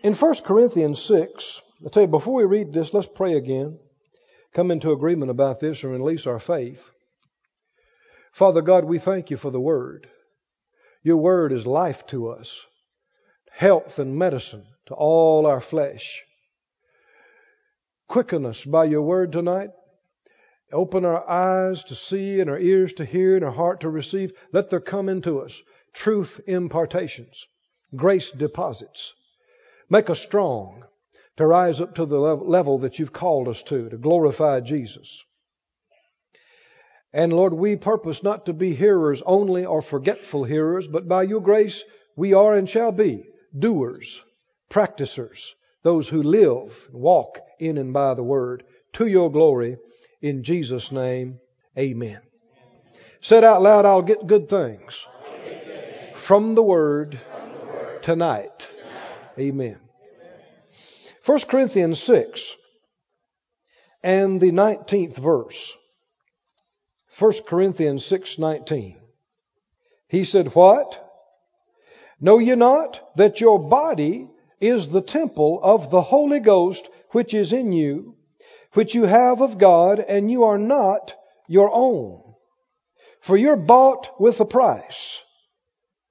In 1 Corinthians 6, I tell you, before we read this, let's pray again. Come into agreement about this and release our faith. Father God, we thank you for the Word. Your Word is life to us, health and medicine to all our flesh. Quicken us by your Word tonight. Open our eyes to see and our ears to hear and our heart to receive. Let there come into us truth impartations, grace deposits. Make us strong to rise up to the level that you've called us to, to glorify Jesus. And Lord, we purpose not to be hearers only or forgetful hearers, but by your grace we are and shall be doers, practicers, those who live, walk in and by the word, to your glory. In Jesus' name, amen. Said out loud, I'll get good things from the word tonight. Amen. 1 Corinthians 6 and the 19th verse. 1 Corinthians 6:19. He said, "What? Know ye not that your body is the temple of the Holy Ghost which is in you, which you have of God, and you are not your own? For you're bought with a price."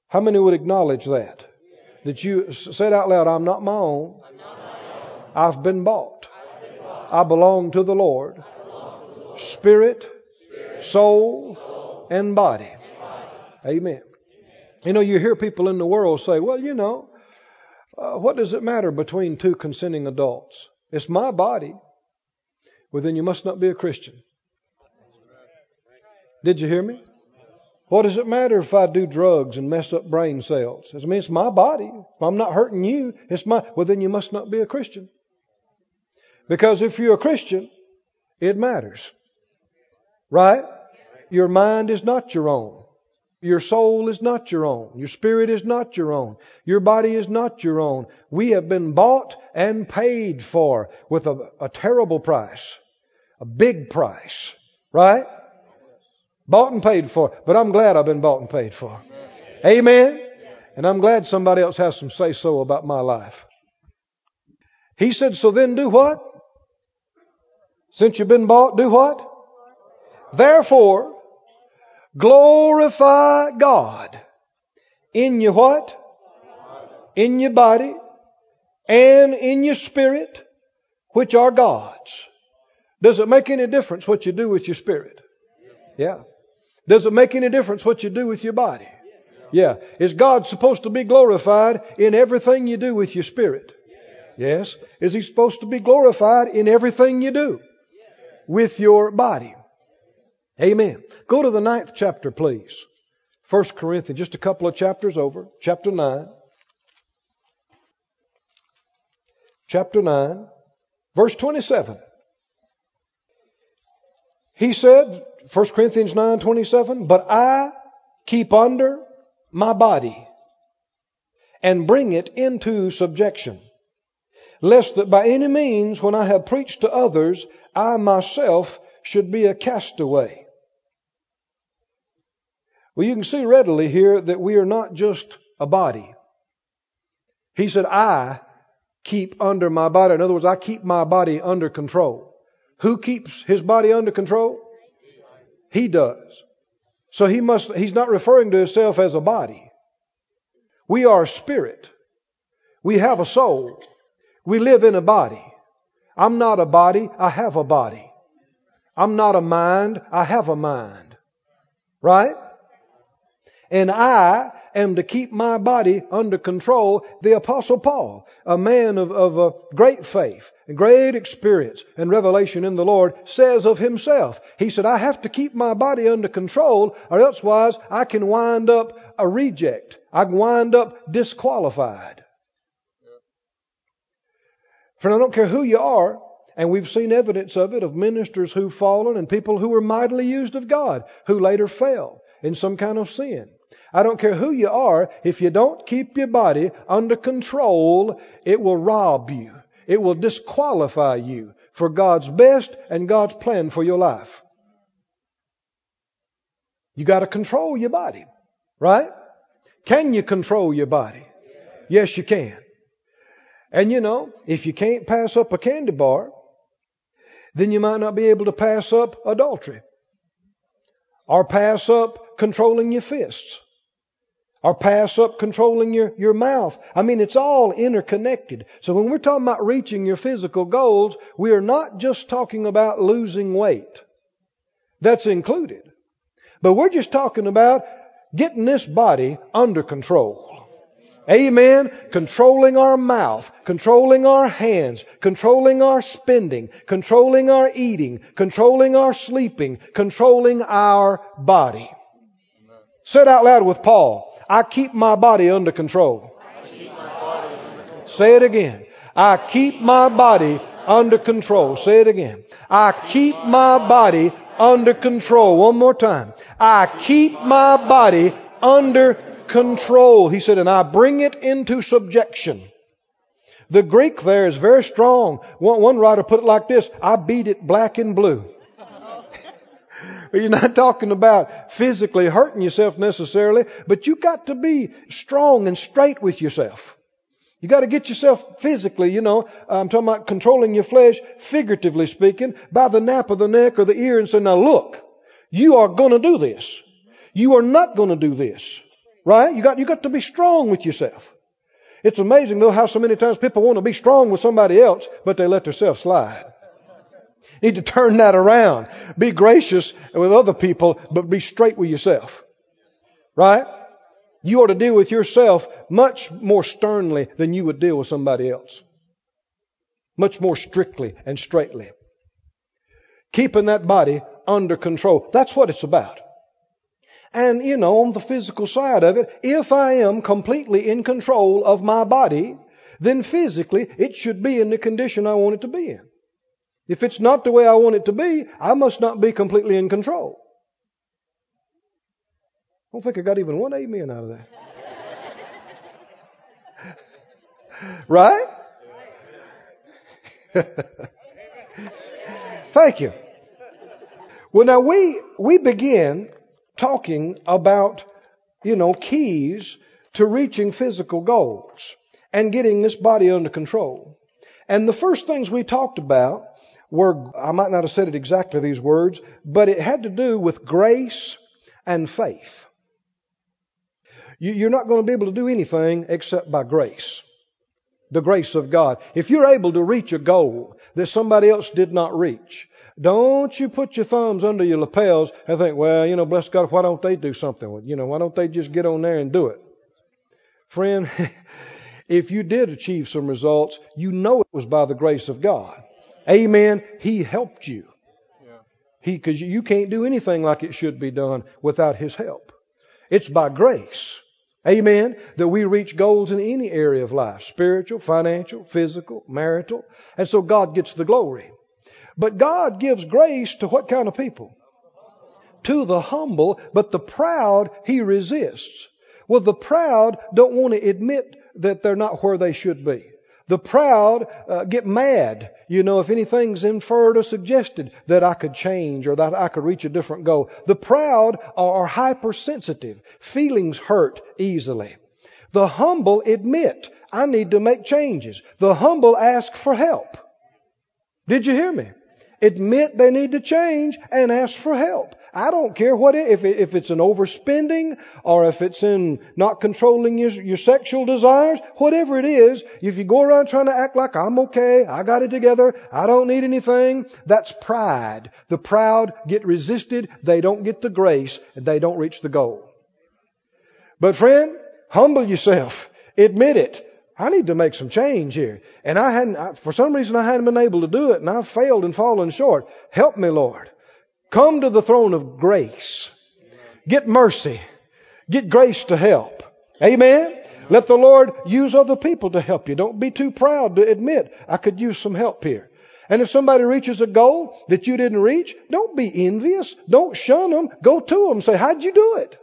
How many would acknowledge that? That you said out loud, I'm not my own. I've been bought. I belong to the Lord. Spirit, soul, and body. Amen. You know, you hear people in the world say, well, you know, uh, what does it matter between two consenting adults? It's my body. Well, then you must not be a Christian. Did you hear me? What does it matter if I do drugs and mess up brain cells? I mean, it's my body. If I'm not hurting you, it's my. Well, then you must not be a Christian. Because if you're a Christian, it matters. Right? Your mind is not your own. Your soul is not your own. Your spirit is not your own. Your body is not your own. We have been bought and paid for with a, a terrible price. A big price. Right? Bought and paid for. But I'm glad I've been bought and paid for. Amen? And I'm glad somebody else has some say so about my life. He said, so then do what? Since you've been bought, do what? Therefore, glorify God in your what? In your body and in your spirit, which are God's. Does it make any difference what you do with your spirit? Yeah. Does it make any difference what you do with your body? Yeah. Is God supposed to be glorified in everything you do with your spirit? Yes. Is He supposed to be glorified in everything you do with your body? Amen. Go to the ninth chapter, please. First Corinthians, just a couple of chapters over, chapter 9. Chapter 9, verse 27. He said, 1 Corinthians 9 27, but I keep under my body and bring it into subjection, lest that by any means, when I have preached to others, I myself should be a castaway. Well, you can see readily here that we are not just a body. He said, I keep under my body. In other words, I keep my body under control. Who keeps his body under control? He does. So he must, he's not referring to himself as a body. We are a spirit. We have a soul. We live in a body. I'm not a body, I have a body. I'm not a mind, I have a mind. Right? And I am to keep my body under control. The Apostle Paul, a man of, of a great faith and great experience and revelation in the Lord, says of himself, he said, I have to keep my body under control or elsewise I can wind up a reject. I can wind up disqualified. Friend, I don't care who you are, and we've seen evidence of it of ministers who've fallen and people who were mightily used of God who later fell in some kind of sin. I don't care who you are, if you don't keep your body under control, it will rob you. It will disqualify you for God's best and God's plan for your life. You got to control your body, right? Can you control your body? Yes, you can. And you know, if you can't pass up a candy bar, then you might not be able to pass up adultery or pass up controlling your fists or pass up controlling your, your mouth. I mean, it's all interconnected. So when we're talking about reaching your physical goals, we are not just talking about losing weight. That's included. But we're just talking about getting this body under control. Amen. Controlling our mouth, controlling our hands, controlling our spending, controlling our eating, controlling our sleeping, controlling our body. Say it out loud with Paul. I keep my body under control. Say it again. I keep my body under control. Say it again. I keep my body under control. One more time. I keep my body under control. He said, and I bring it into subjection. The Greek there is very strong. One, one writer put it like this I beat it black and blue. You're not talking about physically hurting yourself necessarily, but you got to be strong and straight with yourself. You got to get yourself physically, you know, I'm talking about controlling your flesh, figuratively speaking, by the nape of the neck or the ear and say, now look, you are going to do this. You are not going to do this. Right? You got, you got to be strong with yourself. It's amazing though how so many times people want to be strong with somebody else, but they let themselves slide. Need to turn that around. Be gracious with other people, but be straight with yourself. Right? You ought to deal with yourself much more sternly than you would deal with somebody else. Much more strictly and straightly. Keeping that body under control. That's what it's about. And, you know, on the physical side of it, if I am completely in control of my body, then physically it should be in the condition I want it to be in. If it's not the way I want it to be, I must not be completely in control. I don't think I got even one amen out of that. right? Thank you. Well, now we, we begin talking about, you know, keys to reaching physical goals and getting this body under control. And the first things we talked about were, I might not have said it exactly these words, but it had to do with grace and faith. You're not going to be able to do anything except by grace. The grace of God. If you're able to reach a goal that somebody else did not reach, don't you put your thumbs under your lapels and think, well, you know, bless God, why don't they do something? You know, why don't they just get on there and do it? Friend, if you did achieve some results, you know it was by the grace of God. Amen. He helped you. He, because you can't do anything like it should be done without His help. It's by grace. Amen. That we reach goals in any area of life. Spiritual, financial, physical, marital. And so God gets the glory. But God gives grace to what kind of people? To the humble, but the proud He resists. Well, the proud don't want to admit that they're not where they should be. The proud uh, get mad, you know, if anything's inferred or suggested that I could change or that I could reach a different goal. The proud are hypersensitive. Feelings hurt easily. The humble admit, I need to make changes. The humble ask for help. Did you hear me? Admit they need to change and ask for help. I don't care what it, if, it, if it's an overspending or if it's in not controlling your, your sexual desires, whatever it is, if you go around trying to act like I'm okay, I got it together, I don't need anything, that's pride. The proud get resisted, they don't get the grace, and they don't reach the goal. But friend, humble yourself. Admit it. I need to make some change here. And I hadn't, I, for some reason I hadn't been able to do it and I've failed and fallen short. Help me, Lord. Come to the throne of grace. Get mercy. Get grace to help. Amen. Let the Lord use other people to help you. Don't be too proud to admit, I could use some help here. And if somebody reaches a goal that you didn't reach, don't be envious. Don't shun them. Go to them. Say, how'd you do it?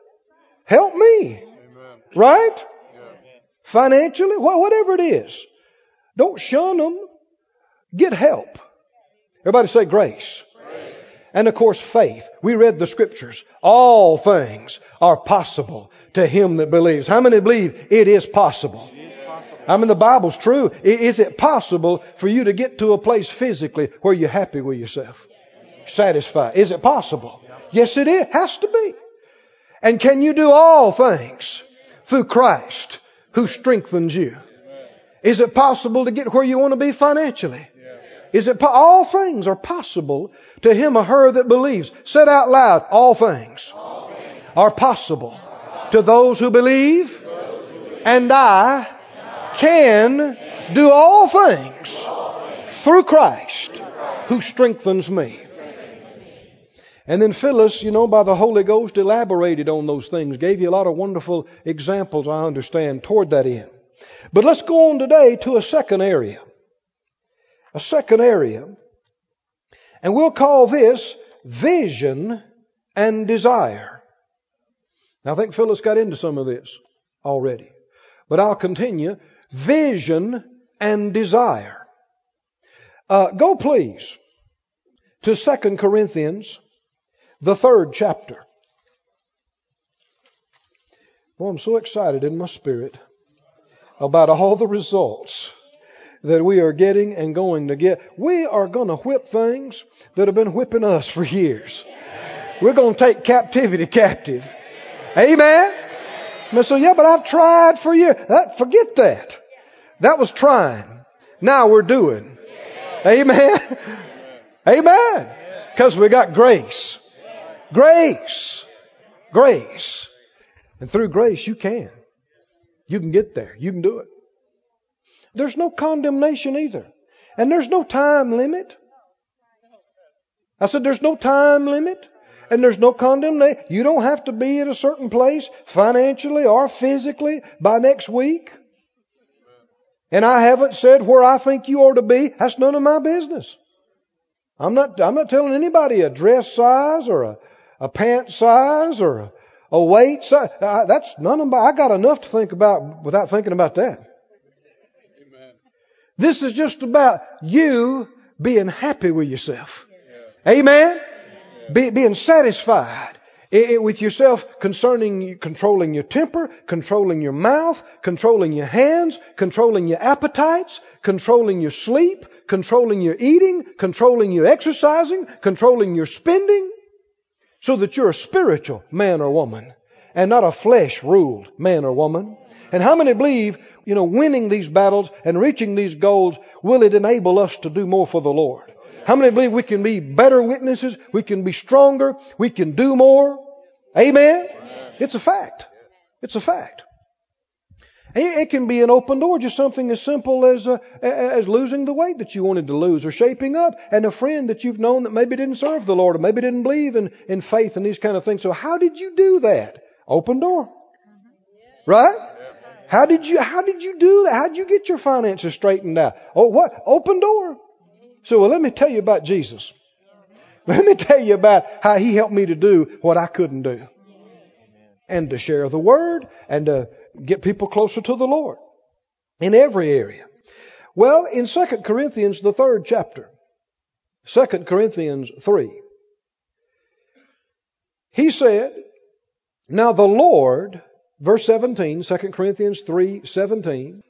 Help me. Amen. Right? Financially, whatever it is. Don't shun them. Get help. Everybody say grace. And of course, faith. We read the scriptures. All things are possible to him that believes. How many believe it is possible? I mean, the Bible's true. Is it possible for you to get to a place physically where you're happy with yourself? Satisfied. Is it possible? Yes, it is. Has to be. And can you do all things through Christ who strengthens you? Is it possible to get where you want to be financially? Is it po- all things are possible to him or her that believes? Said out loud, all things, all things. are possible to those who believe, and I can do all things through Christ who strengthens me. And then Phyllis, you know, by the Holy Ghost elaborated on those things, gave you a lot of wonderful examples, I understand, toward that end. But let's go on today to a second area. A second area. And we'll call this vision and desire. Now, I think Phyllis got into some of this already. But I'll continue. Vision and desire. Uh, go please to 2 Corinthians the third chapter. Boy, I'm so excited in my spirit about all the results that we are getting and going to get. We are going to whip things that have been whipping us for years. We're going to take captivity captive. Amen? And so, yeah, but I've tried for years. That, forget that. That was trying. Now we're doing. Amen? Amen. Because we got grace. Grace. Grace. And through grace, you can. You can get there. You can do it. There's no condemnation either. And there's no time limit. I said there's no time limit. And there's no condemnation. You don't have to be at a certain place financially or physically by next week. And I haven't said where I think you ought to be. That's none of my business. I'm not, I'm not telling anybody a dress size or a, a pant size or a, a weight size. I, that's none of my, I got enough to think about without thinking about that. Amen. This is just about you being happy with yourself. Yeah. Amen? Be, being satisfied with yourself concerning controlling your temper, controlling your mouth, controlling your hands, controlling your appetites, controlling your sleep, controlling your eating, controlling your exercising, controlling your spending, so that you're a spiritual man or woman and not a flesh ruled man or woman. And how many believe, you know, winning these battles and reaching these goals, will it enable us to do more for the Lord? How many believe we can be better witnesses? We can be stronger. We can do more. Amen? It's a fact. It's a fact. It can be an open door, just something as simple as uh, as losing the weight that you wanted to lose, or shaping up, and a friend that you've known that maybe didn't serve the Lord, or maybe didn't believe in, in faith and these kind of things. So how did you do that? Open door, right? How did you how did you do that? How did you get your finances straightened out? Oh, what? Open door. So well, let me tell you about Jesus. Let me tell you about how He helped me to do what I couldn't do. And to share the Word and to get people closer to the Lord in every area. Well, in 2 Corinthians, the third chapter, 2 Corinthians 3, he said, Now the Lord, verse 17, 2 Corinthians 3 17,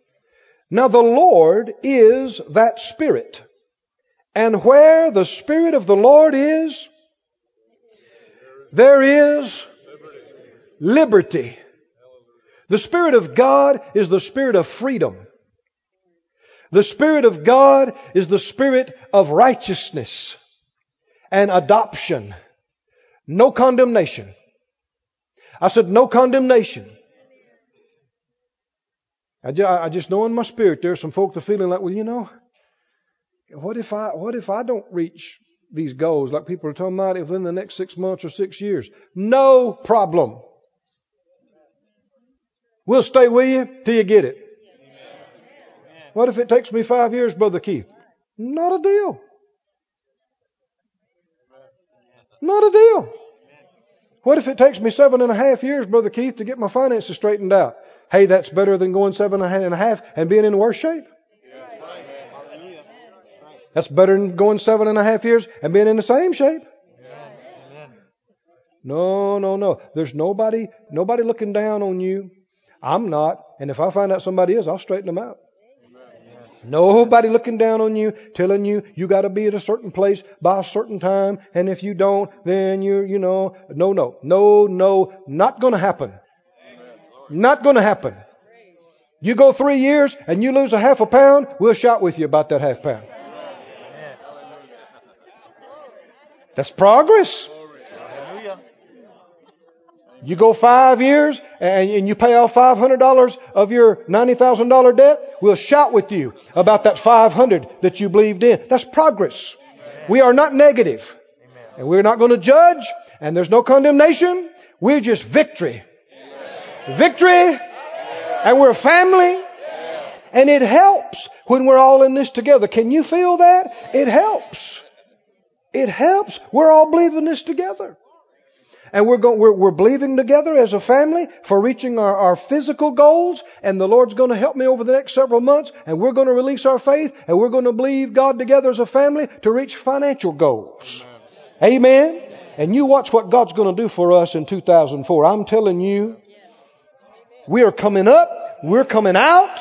now the Lord is that Spirit. And where the Spirit of the Lord is, there is liberty. The Spirit of God is the Spirit of freedom. The Spirit of God is the Spirit of righteousness and adoption. No condemnation. I said no condemnation. I just, know in my spirit there's some folks that are feeling like, well, you know, what if I what if I don't reach these goals like people are talking about within the next six months or six years? No problem. We'll stay with you till you get it. What if it takes me five years, Brother Keith? Not a deal. Not a deal. What if it takes me seven and a half years, Brother Keith, to get my finances straightened out? Hey, that's better than going seven and a half and being in worse shape. That's better than going seven and a half years and being in the same shape. No, no, no. There's nobody, nobody looking down on you. I'm not. And if I find out somebody is, I'll straighten them out. Nobody looking down on you, telling you you got to be at a certain place by a certain time, and if you don't, then you're, you know, no, no, no, no, not going to happen. Not going to happen. You go three years and you lose a half a pound, we'll shout with you about that half pound. That's progress. You go five years and you pay off $500 of your $90,000 debt, we'll shout with you about that 500 that you believed in. That's progress. We are not negative. And we're not going to judge and there's no condemnation. We're just victory. Victory. And we're a family. And it helps when we're all in this together. Can you feel that? It helps. It helps. We're all believing this together. And we're, going, we're, we're believing together as a family for reaching our, our physical goals. And the Lord's going to help me over the next several months. And we're going to release our faith. And we're going to believe God together as a family to reach financial goals. Amen. Amen. And you watch what God's going to do for us in 2004. I'm telling you, we are coming up. We're coming out.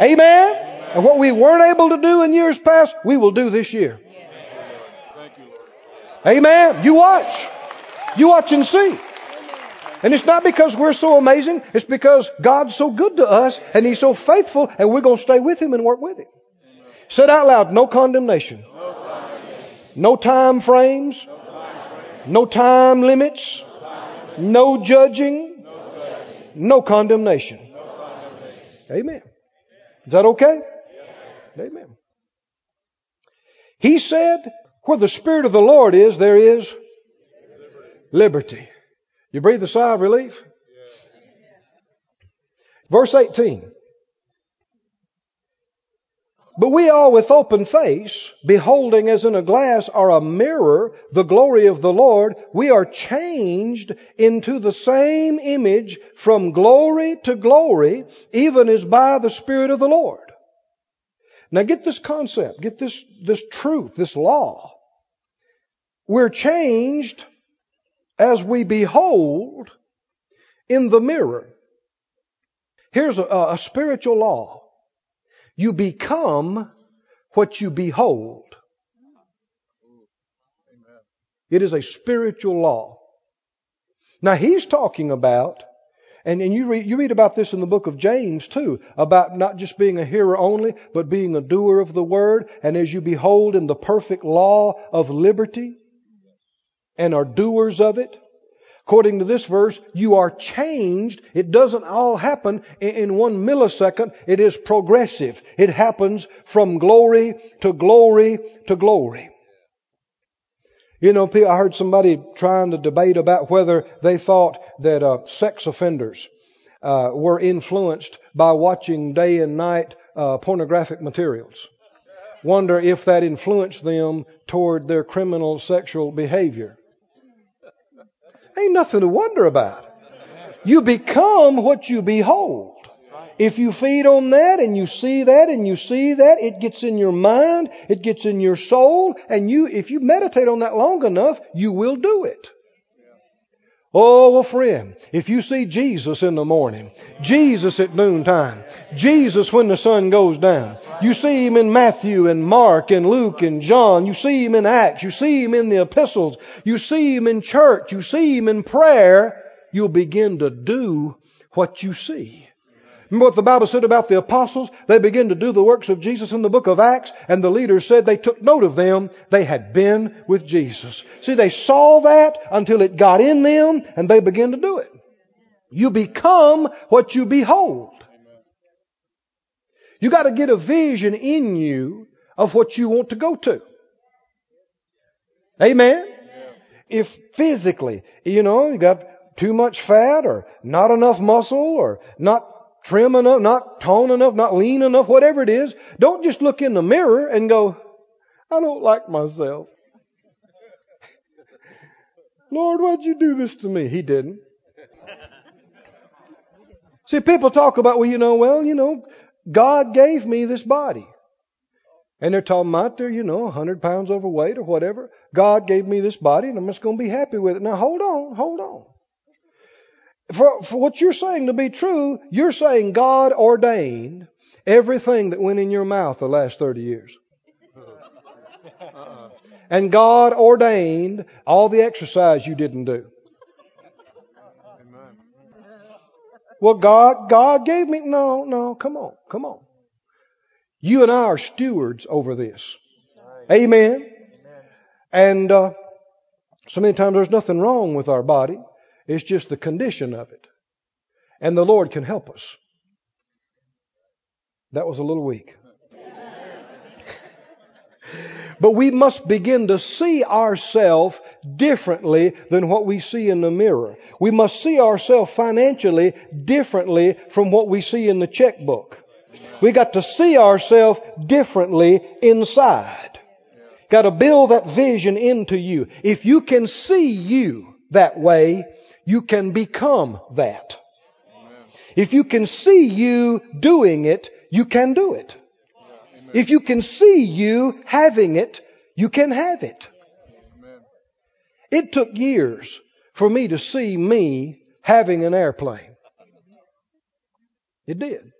Amen. And what we weren't able to do in years past, we will do this year. Amen. You watch. You watch and see. And it's not because we're so amazing. It's because God's so good to us and He's so faithful and we're going to stay with Him and work with Him. Said out loud, no condemnation. No time frames. No time limits. No judging. No condemnation. Amen. Is that okay? Amen. He said, where the Spirit of the Lord is, there is liberty. You breathe a sigh of relief? Verse 18. But we all with open face, beholding as in a glass or a mirror the glory of the Lord, we are changed into the same image from glory to glory, even as by the Spirit of the Lord. Now get this concept, get this, this truth, this law. We're changed as we behold in the mirror. Here's a, a spiritual law. You become what you behold. It is a spiritual law. Now he's talking about, and, and you, read, you read about this in the book of James too, about not just being a hearer only, but being a doer of the word. And as you behold in the perfect law of liberty, and are doers of it. According to this verse, you are changed. It doesn't all happen in one millisecond. It is progressive. It happens from glory to glory to glory. You know, I heard somebody trying to debate about whether they thought that uh, sex offenders uh, were influenced by watching day and night uh, pornographic materials. Wonder if that influenced them toward their criminal sexual behavior. Ain't nothing to wonder about. You become what you behold. If you feed on that and you see that and you see that, it gets in your mind, it gets in your soul, and you, if you meditate on that long enough, you will do it. Oh, well, friend, if you see Jesus in the morning, Jesus at noontime, Jesus when the sun goes down, you see him in Matthew and Mark and Luke and John, you see him in Acts, you see him in the epistles, you see him in church, you see him in prayer, you'll begin to do what you see. Remember what the Bible said about the apostles? They began to do the works of Jesus in the book of Acts, and the leaders said they took note of them. They had been with Jesus. See, they saw that until it got in them, and they began to do it. You become what you behold. You got to get a vision in you of what you want to go to. Amen? If physically, you know, you got too much fat or not enough muscle or not trim enough, not tone enough, not lean enough, whatever it is. Don't just look in the mirror and go, I don't like myself. Lord, why'd you do this to me? He didn't. See, people talk about, well, you know, well, you know, God gave me this body. And they're talking about they're, you know, 100 pounds overweight or whatever. God gave me this body and I'm just going to be happy with it. Now hold on, hold on for, for what you're saying to be true, you're saying God ordained everything that went in your mouth the last 30 years. And God ordained all the exercise you didn't do. Well, God, God gave me. No, no, come on, come on. You and I are stewards over this. Amen. And uh, so many times there's nothing wrong with our body. It's just the condition of it. And the Lord can help us. That was a little weak. but we must begin to see ourselves differently than what we see in the mirror. We must see ourselves financially differently from what we see in the checkbook. We got to see ourselves differently inside. Got to build that vision into you. If you can see you that way, you can become that. If you can see you doing it, you can do it. If you can see you having it, you can have it. It took years for me to see me having an airplane. It did.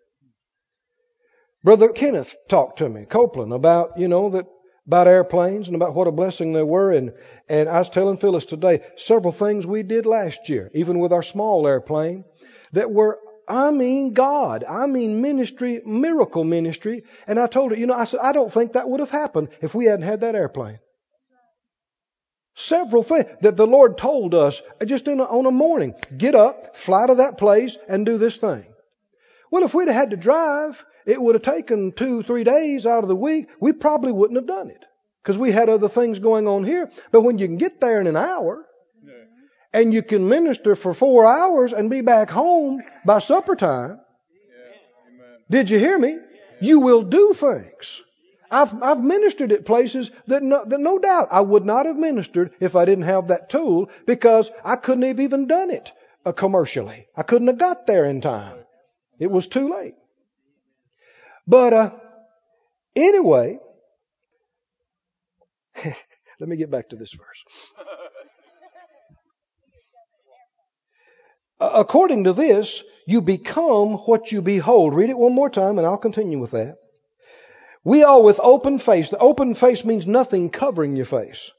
Brother Kenneth talked to me, Copeland, about, you know, that about airplanes and about what a blessing they were. And, and I was telling Phyllis today several things we did last year, even with our small airplane, that were, I mean, God. I mean, ministry, miracle ministry. And I told her, you know, I said, I don't think that would have happened if we hadn't had that airplane. Several things that the Lord told us just a, on a morning. Get up, fly to that place, and do this thing. Well, if we'd had to drive, it would have taken two, three days out of the week. We probably wouldn't have done it because we had other things going on here. But when you can get there in an hour and you can minister for four hours and be back home by supper time, did you hear me? You will do things. I've, I've ministered at places that no, that no doubt I would not have ministered if I didn't have that tool because I couldn't have even done it uh, commercially. I couldn't have got there in time. It was too late. But uh, anyway, let me get back to this verse. According to this, you become what you behold. Read it one more time and I'll continue with that. We all with open face. The open face means nothing covering your face.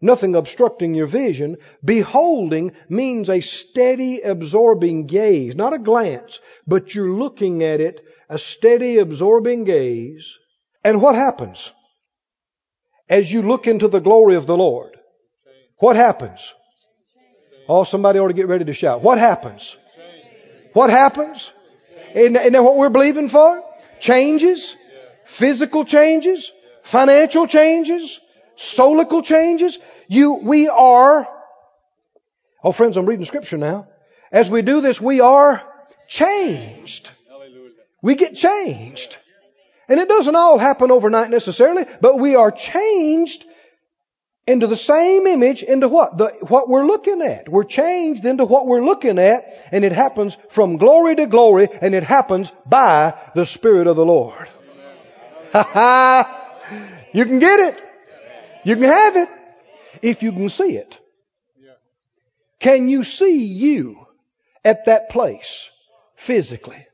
Nothing obstructing your vision. Beholding means a steady absorbing gaze. Not a glance, but you're looking at it a steady, absorbing gaze. And what happens? As you look into the glory of the Lord, what happens? Oh, somebody ought to get ready to shout. What happens? What happens? Isn't that what we're believing for? Changes? Physical changes? Financial changes? Soulical changes? You, we are, oh friends, I'm reading scripture now. As we do this, we are changed. We get changed. And it doesn't all happen overnight necessarily, but we are changed into the same image into what? The, what we're looking at. We're changed into what we're looking at, and it happens from glory to glory, and it happens by the Spirit of the Lord. Ha ha! you can get it. You can have it if you can see it. Can you see you at that place physically?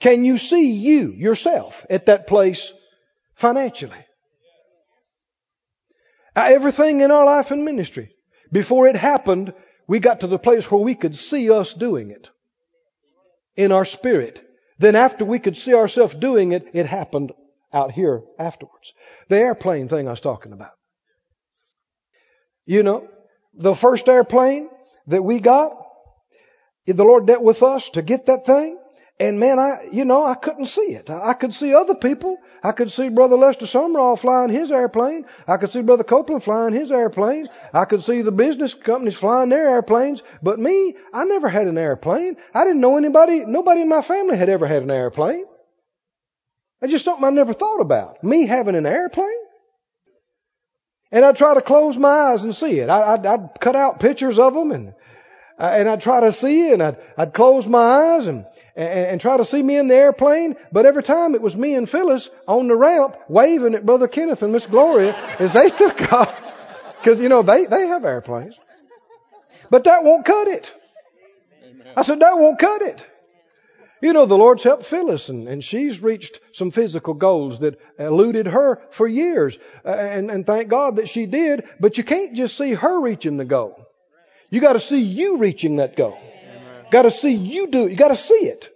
Can you see you, yourself, at that place financially? Everything in our life and ministry, before it happened, we got to the place where we could see us doing it in our spirit. Then after we could see ourselves doing it, it happened out here afterwards. The airplane thing I was talking about. You know, the first airplane that we got, the Lord dealt with us to get that thing. And man, I, you know, I couldn't see it. I could see other people. I could see Brother Lester Sumrall flying his airplane. I could see Brother Copeland flying his airplane. I could see the business companies flying their airplanes. But me, I never had an airplane. I didn't know anybody, nobody in my family had ever had an airplane. It's just something I never thought about. Me having an airplane? And I'd try to close my eyes and see it. I, would I'd cut out pictures of them and, and I'd try to see and I'd, I'd close my eyes and, and, and try to see me in the airplane. But every time it was me and Phyllis on the ramp waving at Brother Kenneth and Miss Gloria as they took off. Cause you know, they, they have airplanes. But that won't cut it. I said, that won't cut it. You know, the Lord's helped Phyllis, and, and she's reached some physical goals that eluded her for years. Uh, and, and thank God that she did, but you can't just see her reaching the goal. You gotta see you reaching that goal. Gotta see you do it. You gotta see it.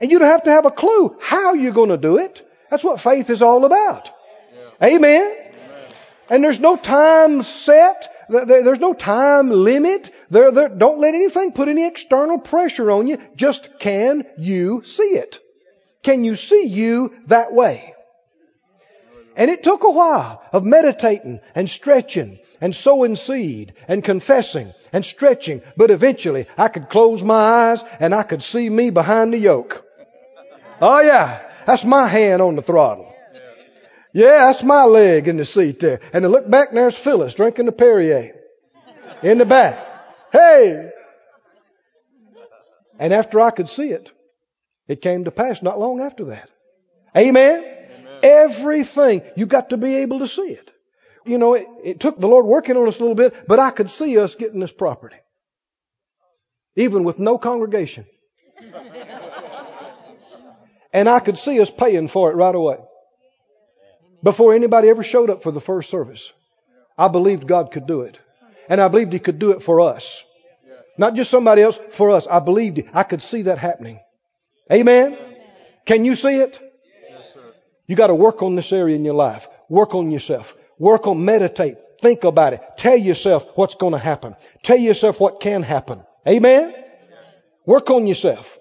And you don't have to have a clue how you're gonna do it. That's what faith is all about. Amen. And there's no time set. There's no time limit. There, there, don't let anything put any external pressure on you. Just can you see it? Can you see you that way? And it took a while of meditating and stretching and sowing seed and confessing and stretching, but eventually I could close my eyes and I could see me behind the yoke. Oh yeah, that's my hand on the throttle. Yeah, that's my leg in the seat there. And to look back, and there's Phyllis drinking the Perrier in the back. Hey! And after I could see it, it came to pass not long after that. Amen? Amen. Everything, you got to be able to see it. You know, it, it took the Lord working on us a little bit, but I could see us getting this property. Even with no congregation. and I could see us paying for it right away before anybody ever showed up for the first service. I believed God could do it. And I believed He could do it for us. Not just somebody else, for us. I believed it. I could see that happening. Amen? Can you see it? You got to work on this area in your life. Work on yourself. Work on meditate. Think about it. Tell yourself what's going to happen. Tell yourself what can happen. Amen? Work on yourself.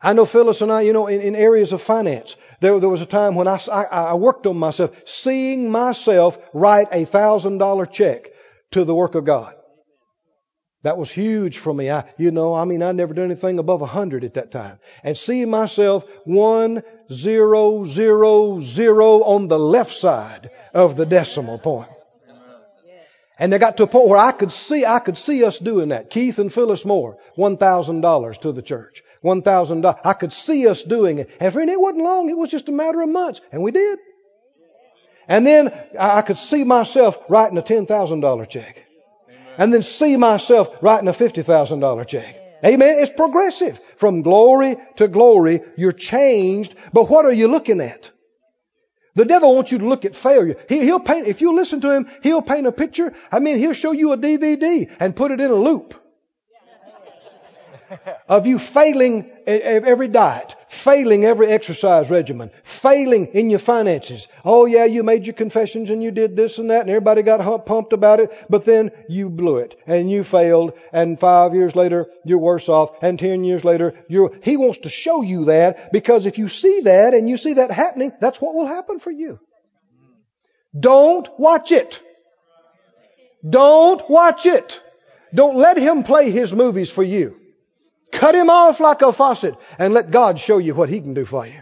I know Phyllis and I, you know, in, in areas of finance, there, there was a time when I, I, I worked on myself, seeing myself write a thousand dollar check to the work of God. That was huge for me. I, you know, I mean, I never done anything above a hundred at that time. And seeing myself one zero zero zero on the left side of the decimal point. And they got to a point where I could see, I could see us doing that. Keith and Phyllis Moore, $1,000 to the church. $1,000. I could see us doing it. And it wasn't long. It was just a matter of months. And we did. And then I could see myself writing a $10,000 check. And then see myself writing a $50,000 check. Amen. It's progressive. From glory to glory, you're changed. But what are you looking at? The devil wants you to look at failure. He, will paint, if you listen to him, he'll paint a picture. I mean, he'll show you a DVD and put it in a loop of you failing every diet, failing every exercise regimen, failing in your finances. Oh yeah, you made your confessions and you did this and that and everybody got pumped about it, but then you blew it and you failed and five years later you're worse off and ten years later you're, he wants to show you that because if you see that and you see that happening, that's what will happen for you. Don't watch it. Don't watch it. Don't let him play his movies for you. Cut him off like a faucet and let God show you what he can do for you.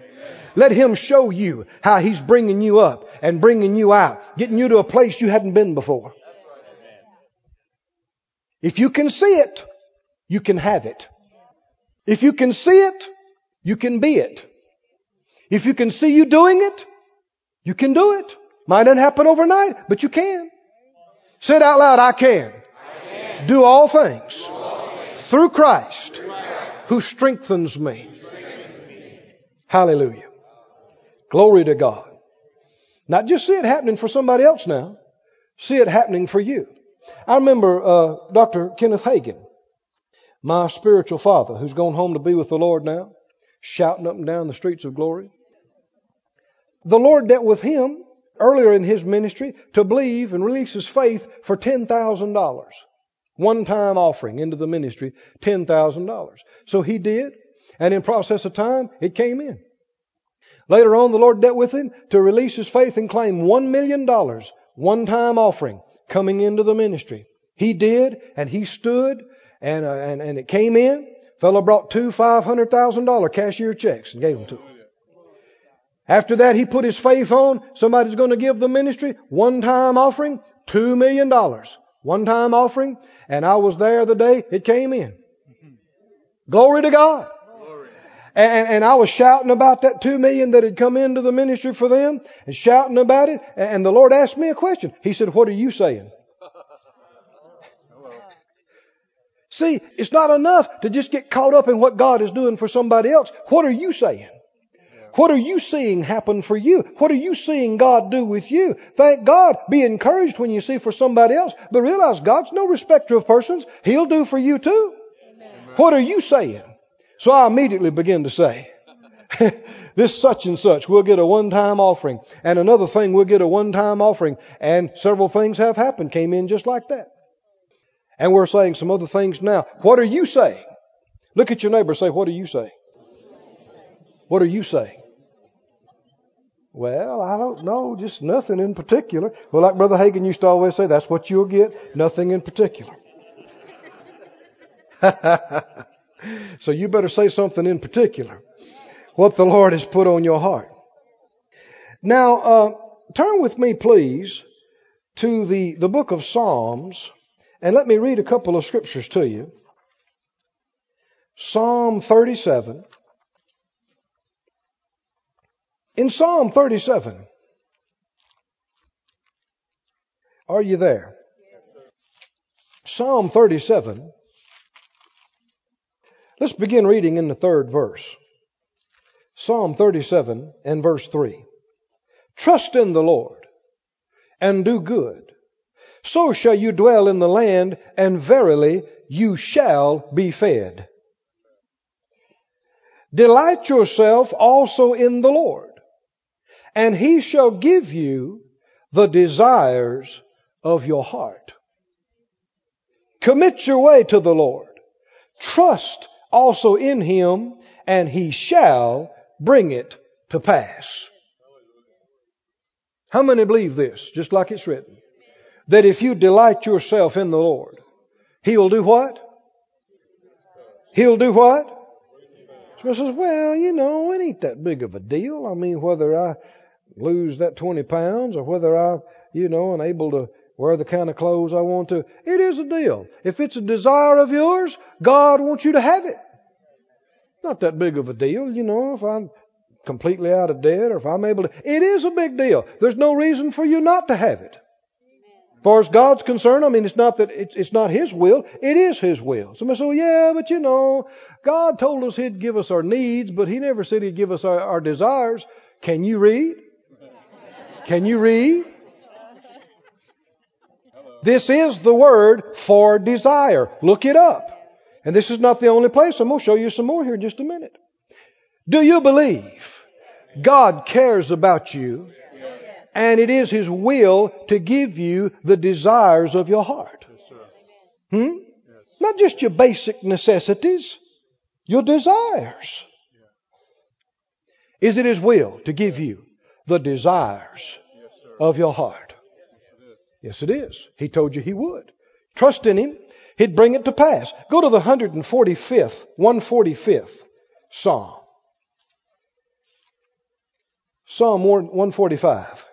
Let him show you how he's bringing you up and bringing you out, getting you to a place you hadn't been before. If you can see it, you can have it. If you can see it, you can be it. If you can see you doing it, you can do it. Might not happen overnight, but you can. Say it out loud, I can. I can. Do all do all things. through Christ who strengthens me. Hallelujah. Glory to God. Not just see it happening for somebody else now, see it happening for you. I remember uh, Dr. Kenneth Hagin, my spiritual father, who's gone home to be with the Lord now, shouting up and down the streets of glory. The Lord dealt with him earlier in his ministry to believe and release his faith for $10,000. One time offering into the ministry, $10,000. So he did, and in process of time, it came in. Later on, the Lord dealt with him to release his faith and claim $1 million, one time offering, coming into the ministry. He did, and he stood, and, uh, and, and it came in. Fellow brought two $500,000 cashier checks and gave them to him. After that, he put his faith on. Somebody's going to give the ministry one time offering, $2 million. One time offering, and I was there the day it came in. Glory to God. And, and, I was shouting about that two million that had come into the ministry for them and shouting about it. And the Lord asked me a question. He said, What are you saying? See, it's not enough to just get caught up in what God is doing for somebody else. What are you saying? What are you seeing happen for you? What are you seeing God do with you? Thank God. Be encouraged when you see for somebody else. But realize God's no respecter of persons. He'll do for you too. Amen. What are you saying? So I immediately begin to say, this such and such, we'll get a one-time offering. And another thing, we'll get a one-time offering. And several things have happened, came in just like that. And we're saying some other things now. What are you saying? Look at your neighbor say, what are you saying? What are you saying? Well, I don't know, just nothing in particular. Well, like Brother Hagin used to always say, that's what you'll get, nothing in particular. so you better say something in particular. What the Lord has put on your heart. Now, uh, turn with me, please, to the, the book of Psalms, and let me read a couple of scriptures to you. Psalm 37. In Psalm 37, are you there? Psalm 37. Let's begin reading in the third verse. Psalm 37 and verse 3. Trust in the Lord and do good. So shall you dwell in the land, and verily you shall be fed. Delight yourself also in the Lord and he shall give you the desires of your heart. Commit your way to the Lord. Trust also in him, and he shall bring it to pass. How many believe this, just like it's written? That if you delight yourself in the Lord, He'll do what? He'll do what? So says, well, you know, it ain't that big of a deal. I mean, whether I lose that 20 pounds or whether I, you know, am able to wear the kind of clothes I want to. It is a deal. If it's a desire of yours, God wants you to have it. Not that big of a deal, you know, if I'm completely out of debt or if I'm able to. It is a big deal. There's no reason for you not to have it. As far as God's concerned, I mean, it's not that it's, it's not His will, it is His will. Somebody say, well, yeah, but you know, God told us He'd give us our needs, but He never said He'd give us our, our desires. Can you read? Can you read? This is the word for desire. Look it up. And this is not the only place. I'm going to show you some more here in just a minute. Do you believe God cares about you and it is His will to give you the desires of your heart? Hmm? Not just your basic necessities, your desires. Is it His will to give you the desires of your heart. Yes, it is. He told you He would. Trust in Him. He'd bring it to pass. Go to the 145th, 145th Psalm. Psalm 145.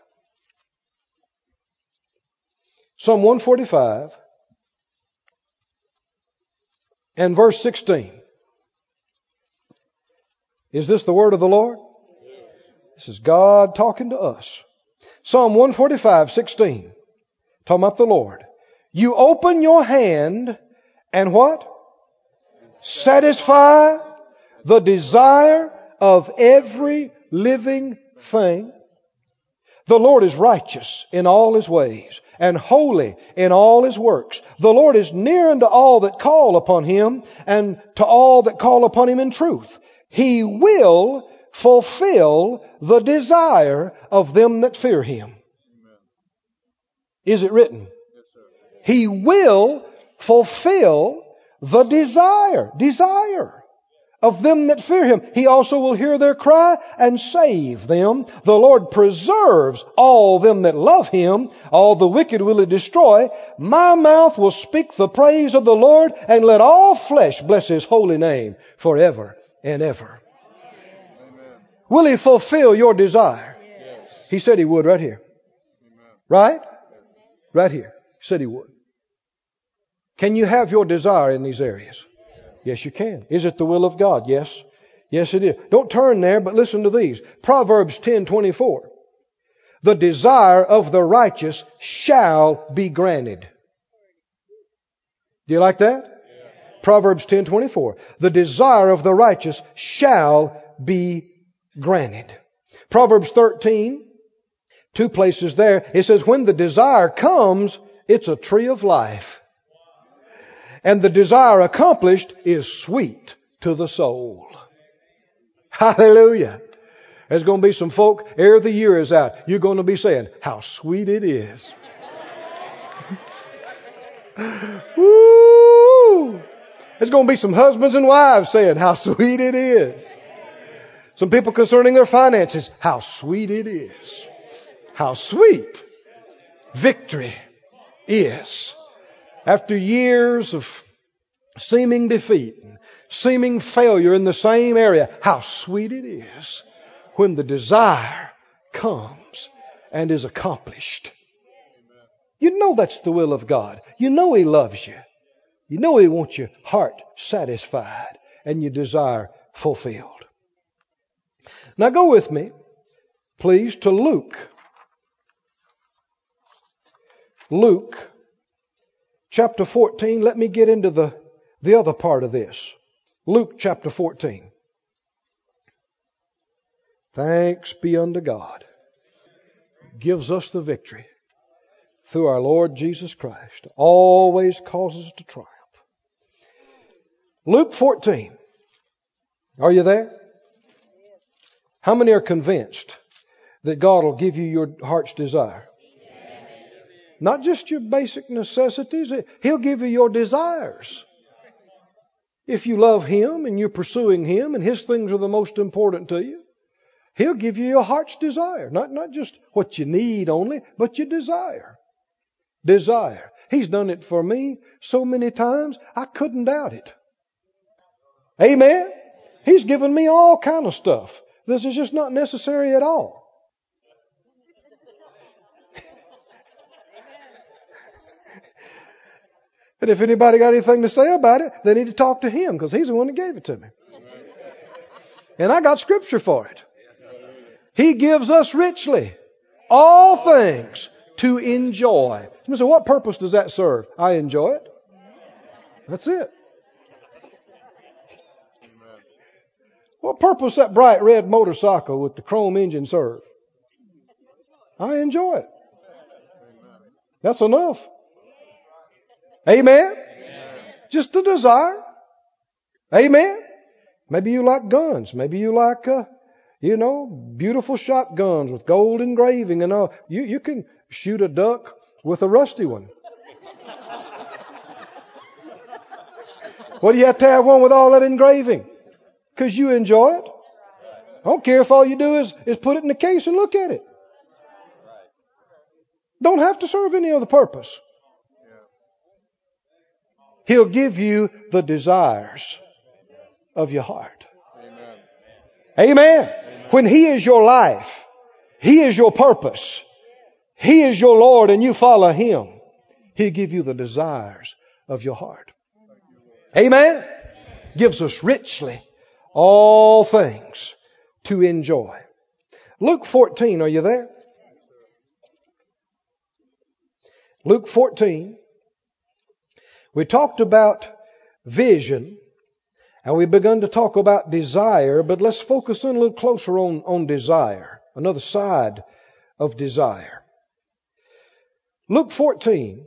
Psalm 145 and verse 16. Is this the word of the Lord? This is God talking to us. Psalm 145, 16. Talking about the Lord. You open your hand and what? Satisfy the desire of every living thing. The Lord is righteous in all his ways and holy in all his works. The Lord is near unto all that call upon him and to all that call upon him in truth. He will fulfill the desire of them that fear him. Is it written? He will fulfill the desire, desire of them that fear him. He also will hear their cry and save them. The Lord preserves all them that love him. All the wicked will he destroy. My mouth will speak the praise of the Lord and let all flesh bless his holy name forever and ever. Will He fulfill your desire? He said He would right here. Right? Right here. He said He would. Can you have your desire in these areas? Yes, you can. Is it the will of God? Yes. Yes, it is. Don't turn there, but listen to these. Proverbs 10:24. The desire of the righteous shall be granted. Do you like that? Proverbs 10:24. The desire of the righteous shall be granted. Proverbs 13, two places there, it says, when the desire comes, it's a tree of life. And the desire accomplished is sweet to the soul. Hallelujah. There's going to be some folk, ere the year is out, you're going to be saying, how sweet it is. Woo! There's going to be some husbands and wives saying, how sweet it is. Some people concerning their finances, how sweet it is. How sweet victory is. After years of seeming defeat, seeming failure in the same area, how sweet it is when the desire comes and is accomplished. You know that's the will of God. You know He loves you. You know He wants your heart satisfied and your desire fulfilled. Now go with me, please, to Luke. Luke chapter 14. Let me get into the, the other part of this. Luke chapter 14. Thanks be unto God. Gives us the victory through our Lord Jesus Christ. Always causes us to triumph. Luke 14. Are you there? How many are convinced that God will give you your heart's desire? Not just your basic necessities, He'll give you your desires. If you love Him and you're pursuing Him and His things are the most important to you, He'll give you your heart's desire. Not, not just what you need only, but your desire. Desire. He's done it for me so many times, I couldn't doubt it. Amen? He's given me all kind of stuff. This is just not necessary at all. and if anybody got anything to say about it, they need to talk to him because he's the one that gave it to me. And I got scripture for it. He gives us richly all things to enjoy. So what purpose does that serve? I enjoy it. That's it. What purpose that bright red motorcycle with the chrome engine serve? I enjoy it. That's enough. Amen? Just a desire. Amen? Maybe you like guns. Maybe you like, uh, you know, beautiful shotguns with gold engraving and all. You, you can shoot a duck with a rusty one. what do you have to have one with all that engraving? Because you enjoy it. I don't care if all you do is, is put it in the case and look at it. Don't have to serve any other purpose. He'll give you the desires of your heart. Amen. Amen. When He is your life, He is your purpose, He is your Lord and you follow Him, He'll give you the desires of your heart. Amen. Gives us richly all things to enjoy. Luke 14, are you there? Luke 14. We talked about vision and we've begun to talk about desire, but let's focus in a little closer on, on desire, another side of desire. Luke 14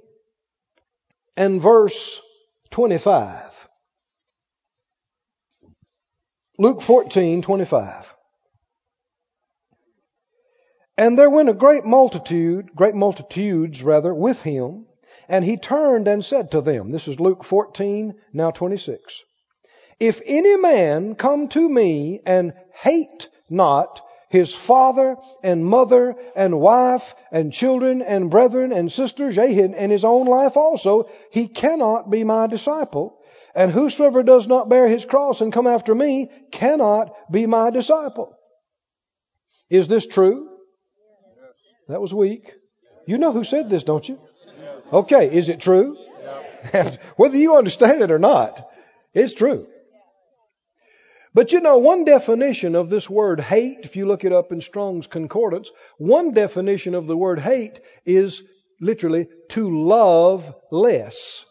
and verse 25. Luke 14, 25. And there went a great multitude, great multitudes rather, with him, and he turned and said to them, this is Luke 14, now 26. If any man come to me and hate not his father and mother and wife and children and brethren and sisters, yea, and his own life also, he cannot be my disciple. And whosoever does not bear his cross and come after me cannot be my disciple. Is this true? That was weak. You know who said this, don't you? Okay, is it true? Whether you understand it or not, it's true. But you know, one definition of this word hate, if you look it up in Strong's Concordance, one definition of the word hate is literally to love less.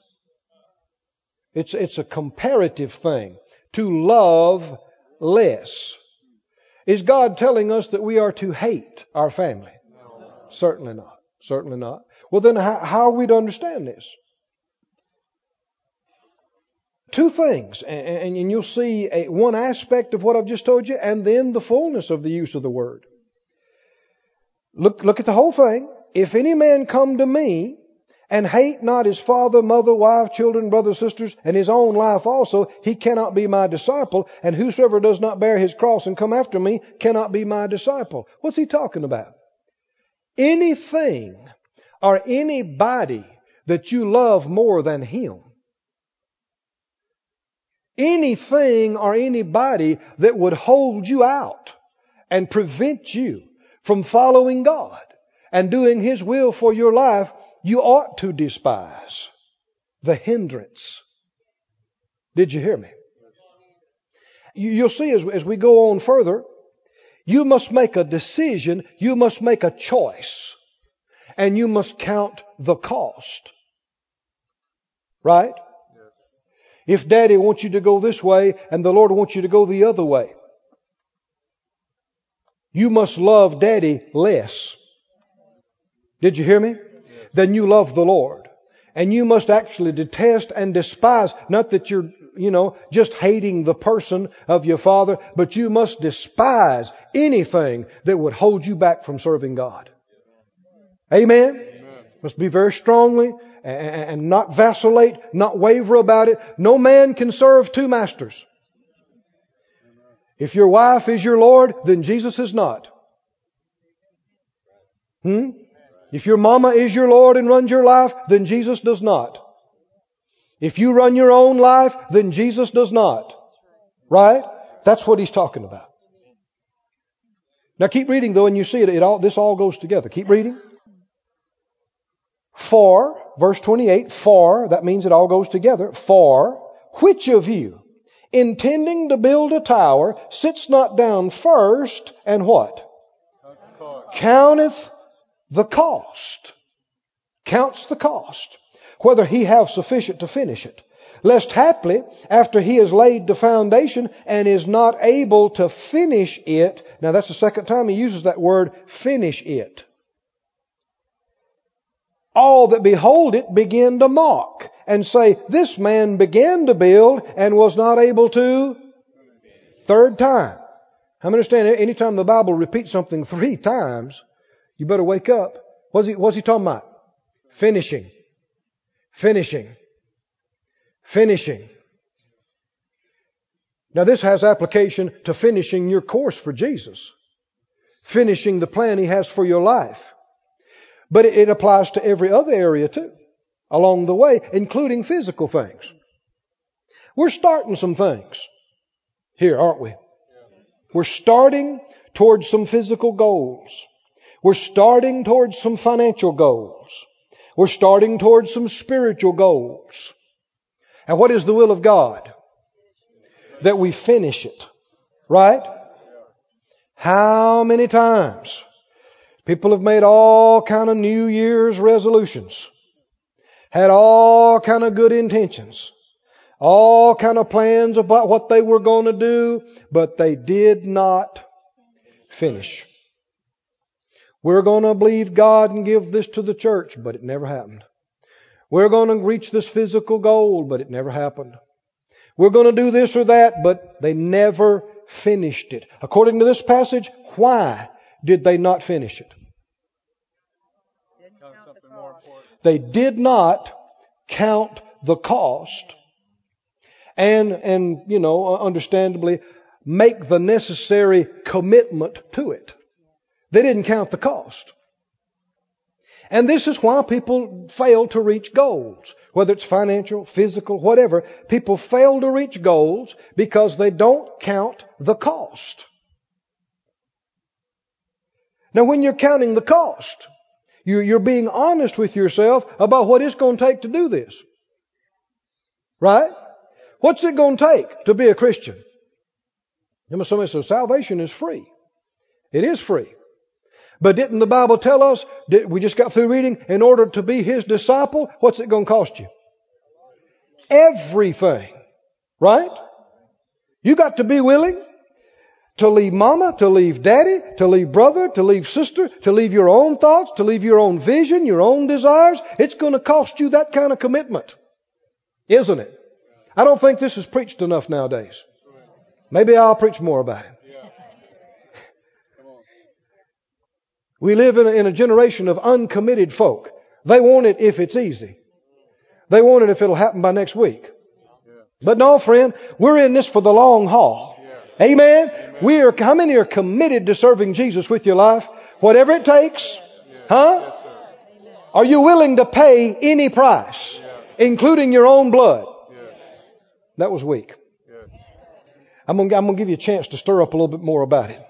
It's, it's a comparative thing. To love less. Is God telling us that we are to hate our family? No. Certainly not. Certainly not. Well, then how, how are we to understand this? Two things, and, and you'll see a, one aspect of what I've just told you, and then the fullness of the use of the word. Look, look at the whole thing. If any man come to me and hate not his father, mother, wife, children, brothers, sisters, and his own life also, he cannot be my disciple. And whosoever does not bear his cross and come after me cannot be my disciple. What's he talking about? Anything or anybody that you love more than him. Anything or anybody that would hold you out and prevent you from following God and doing His will for your life you ought to despise the hindrance. Did you hear me? You'll see as, as we go on further, you must make a decision, you must make a choice, and you must count the cost. Right? Yes. If daddy wants you to go this way and the Lord wants you to go the other way, you must love daddy less. Did you hear me? Then you love the Lord. And you must actually detest and despise, not that you're, you know, just hating the person of your father, but you must despise anything that would hold you back from serving God. Amen? Amen. Must be very strongly and not vacillate, not waver about it. No man can serve two masters. If your wife is your Lord, then Jesus is not. Hmm? If your mama is your Lord and runs your life, then Jesus does not. If you run your own life, then Jesus does not. Right? That's what he's talking about. Now keep reading though and you see it, it all, this all goes together. Keep reading. For, verse 28, for, that means it all goes together. For, which of you, intending to build a tower, sits not down first and what? Counteth the cost. Counts the cost. Whether he have sufficient to finish it. Lest haply, after he has laid the foundation and is not able to finish it, now that's the second time he uses that word, finish it. All that behold it begin to mock and say, this man began to build and was not able to. Third time. I understand anytime the Bible repeats something three times, you better wake up. What's he, what's he talking about? Finishing. Finishing. Finishing. Now this has application to finishing your course for Jesus. Finishing the plan He has for your life. But it applies to every other area too. Along the way, including physical things. We're starting some things here, aren't we? We're starting towards some physical goals. We're starting towards some financial goals. We're starting towards some spiritual goals. And what is the will of God? That we finish it. Right? How many times people have made all kind of New Year's resolutions, had all kind of good intentions, all kind of plans about what they were going to do, but they did not finish. We're going to believe God and give this to the church, but it never happened. We're going to reach this physical goal, but it never happened. We're going to do this or that, but they never finished it. According to this passage, why did they not finish it? They did not count the cost and, and, you know, understandably make the necessary commitment to it. They didn't count the cost. And this is why people fail to reach goals. Whether it's financial, physical, whatever, people fail to reach goals because they don't count the cost. Now when you're counting the cost, you're being honest with yourself about what it's going to take to do this. Right? What's it going to take to be a Christian? You know, Somebody says salvation is free. It is free. But didn't the Bible tell us, we just got through reading, in order to be His disciple, what's it going to cost you? everything. Right? You got to be willing to leave mama, to leave daddy, to leave brother, to leave sister, to leave your own thoughts, to leave your own vision, your own desires. It's going to cost you that kind of commitment. Isn't it? I don't think this is preached enough nowadays. Maybe I'll preach more about it. We live in a, in a generation of uncommitted folk. They want it if it's easy. They want it if it'll happen by next week. But no, friend, we're in this for the long haul. Amen. We are, how many are committed to serving Jesus with your life? Whatever it takes. Huh? Are you willing to pay any price, including your own blood? That was weak. I'm going to give you a chance to stir up a little bit more about it.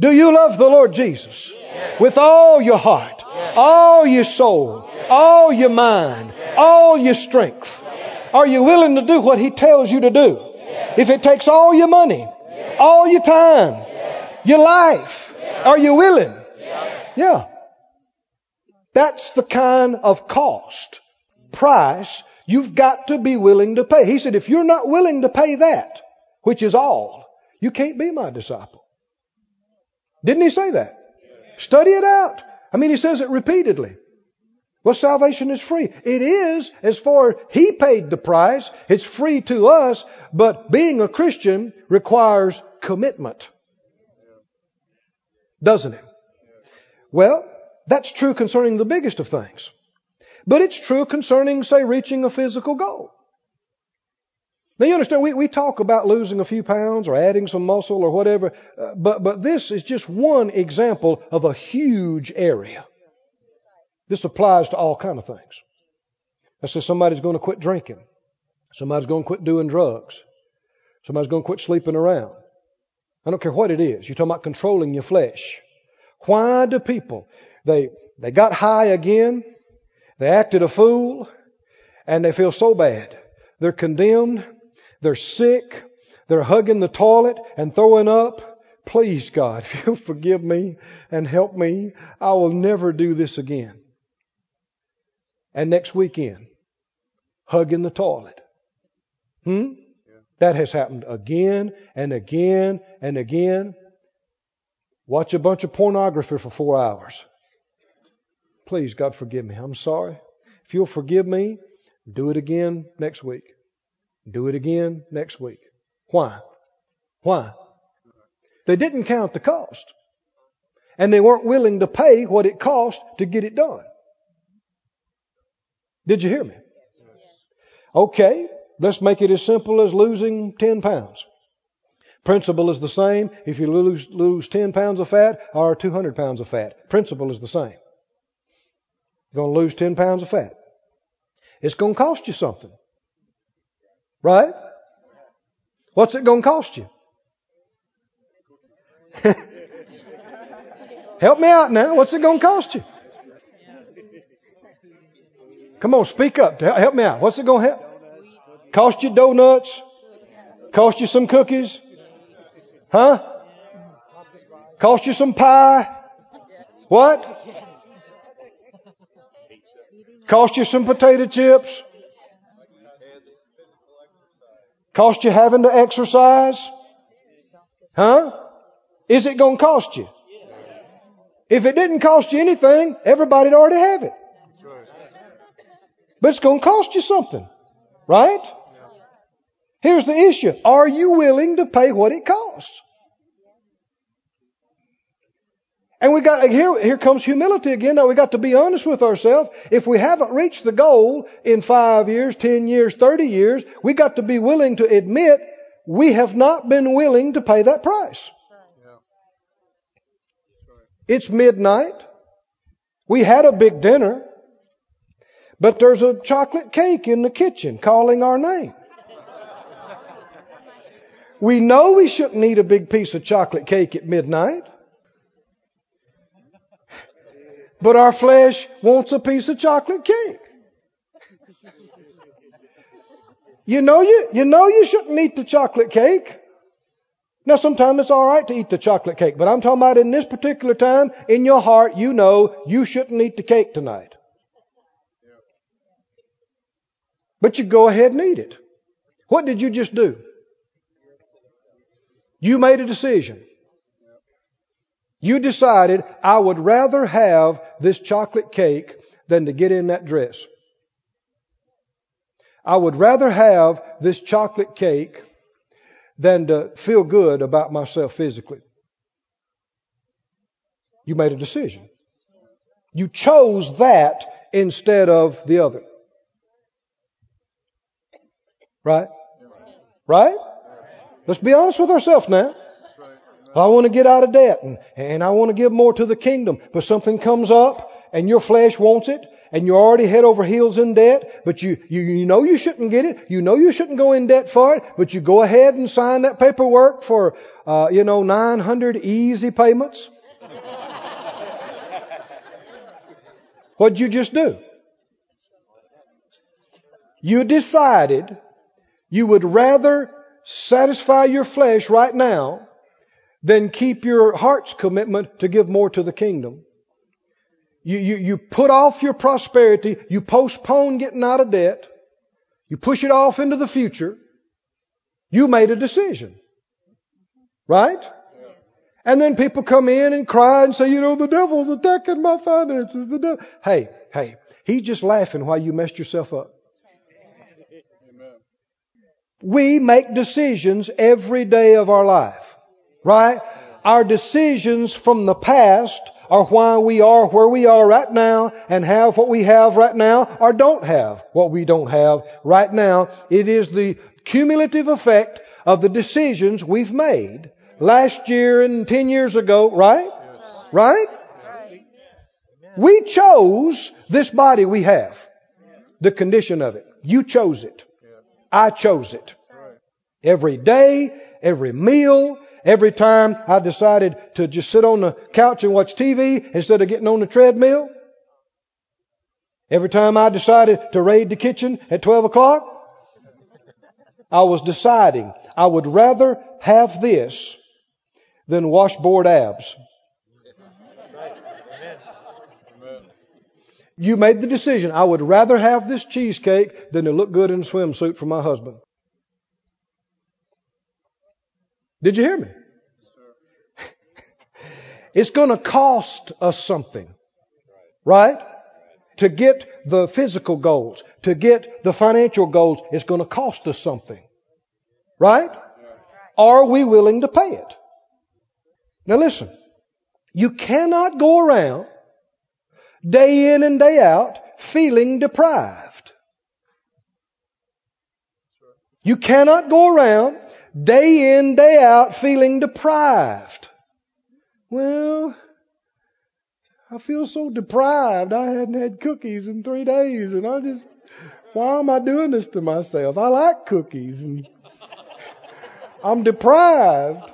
Do you love the Lord Jesus? With all your heart, all your soul, all your mind, all your strength? Are you willing to do what He tells you to do? If it takes all your money, all your time, your life, are you willing? Yeah. That's the kind of cost, price you've got to be willing to pay. He said, if you're not willing to pay that, which is all, you can't be my disciple. Didn't he say that? Study it out. I mean, he says it repeatedly. Well, salvation is free. It is as far as He paid the price. It's free to us, but being a Christian requires commitment. Doesn't it? Well, that's true concerning the biggest of things. But it's true concerning, say, reaching a physical goal. Now you understand, we, we talk about losing a few pounds or adding some muscle or whatever, uh, but, but this is just one example of a huge area. This applies to all kind of things. Let's say somebody's going to quit drinking. Somebody's going to quit doing drugs. Somebody's going to quit sleeping around. I don't care what it is. You're talking about controlling your flesh. Why do people, they, they got high again, they acted a fool, and they feel so bad. They're condemned, they're sick, they're hugging the toilet and throwing up. Please, God, if you'll forgive me and help me, I will never do this again and next weekend, hugging the toilet. Hmm? That has happened again and again and again. Watch a bunch of pornography for four hours. Please, God, forgive me. I'm sorry. If you'll forgive me, do it again next week. Do it again next week. Why? Why? They didn't count the cost. And they weren't willing to pay what it cost to get it done. Did you hear me? Okay, let's make it as simple as losing 10 pounds. Principle is the same if you lose, lose 10 pounds of fat or 200 pounds of fat. Principle is the same. You're going to lose 10 pounds of fat. It's going to cost you something. Right? What's it going to cost you? Help me out now. What's it going to cost you? Come on, speak up. Help me out. What's it going to help? Cost you donuts? Cost you some cookies? Huh? Cost you some pie? What? Cost you some potato chips? Cost you having to exercise? Huh? Is it going to cost you? If it didn't cost you anything, everybody'd already have it. But it's going to cost you something. Right? Here's the issue. Are you willing to pay what it costs? And we got, here, here comes humility again. Now we got to be honest with ourselves. If we haven't reached the goal in five years, ten years, thirty years, we got to be willing to admit we have not been willing to pay that price. It's midnight. We had a big dinner. But there's a chocolate cake in the kitchen calling our name. We know we shouldn't eat a big piece of chocolate cake at midnight. But our flesh wants a piece of chocolate cake. You know you, you know you shouldn't eat the chocolate cake. Now sometimes it's alright to eat the chocolate cake, but I'm talking about in this particular time, in your heart, you know you shouldn't eat the cake tonight. But you go ahead and eat it. What did you just do? You made a decision. You decided, I would rather have this chocolate cake than to get in that dress. I would rather have this chocolate cake than to feel good about myself physically. You made a decision. You chose that instead of the other. Right? Right? Let's be honest with ourselves now. I want to get out of debt and, and I want to give more to the kingdom. But something comes up and your flesh wants it and you're already head over heels in debt, but you, you, you know you shouldn't get it. You know you shouldn't go in debt for it, but you go ahead and sign that paperwork for, uh, you know, 900 easy payments. What'd you just do? You decided you would rather satisfy your flesh right now than keep your heart's commitment to give more to the kingdom. You, you, you put off your prosperity. You postpone getting out of debt. You push it off into the future. You made a decision. Right? And then people come in and cry and say, you know, the devil's attacking my finances. The devil. Hey, hey, he's just laughing while you messed yourself up. We make decisions every day of our life. Right? Our decisions from the past are why we are where we are right now and have what we have right now or don't have what we don't have right now. It is the cumulative effect of the decisions we've made last year and 10 years ago, right? Right? We chose this body we have. The condition of it. You chose it. I chose it. Every day, every meal, Every time I decided to just sit on the couch and watch TV instead of getting on the treadmill. Every time I decided to raid the kitchen at 12 o'clock, I was deciding I would rather have this than washboard abs. You made the decision. I would rather have this cheesecake than to look good in a swimsuit for my husband. Did you hear me? it's going to cost us something. Right? To get the physical goals, to get the financial goals, it's going to cost us something. Right? Are we willing to pay it? Now listen. You cannot go around day in and day out feeling deprived. You cannot go around day in, day out feeling deprived. Well, I feel so deprived. I hadn't had cookies in three days and I just, why am I doing this to myself? I like cookies and I'm deprived.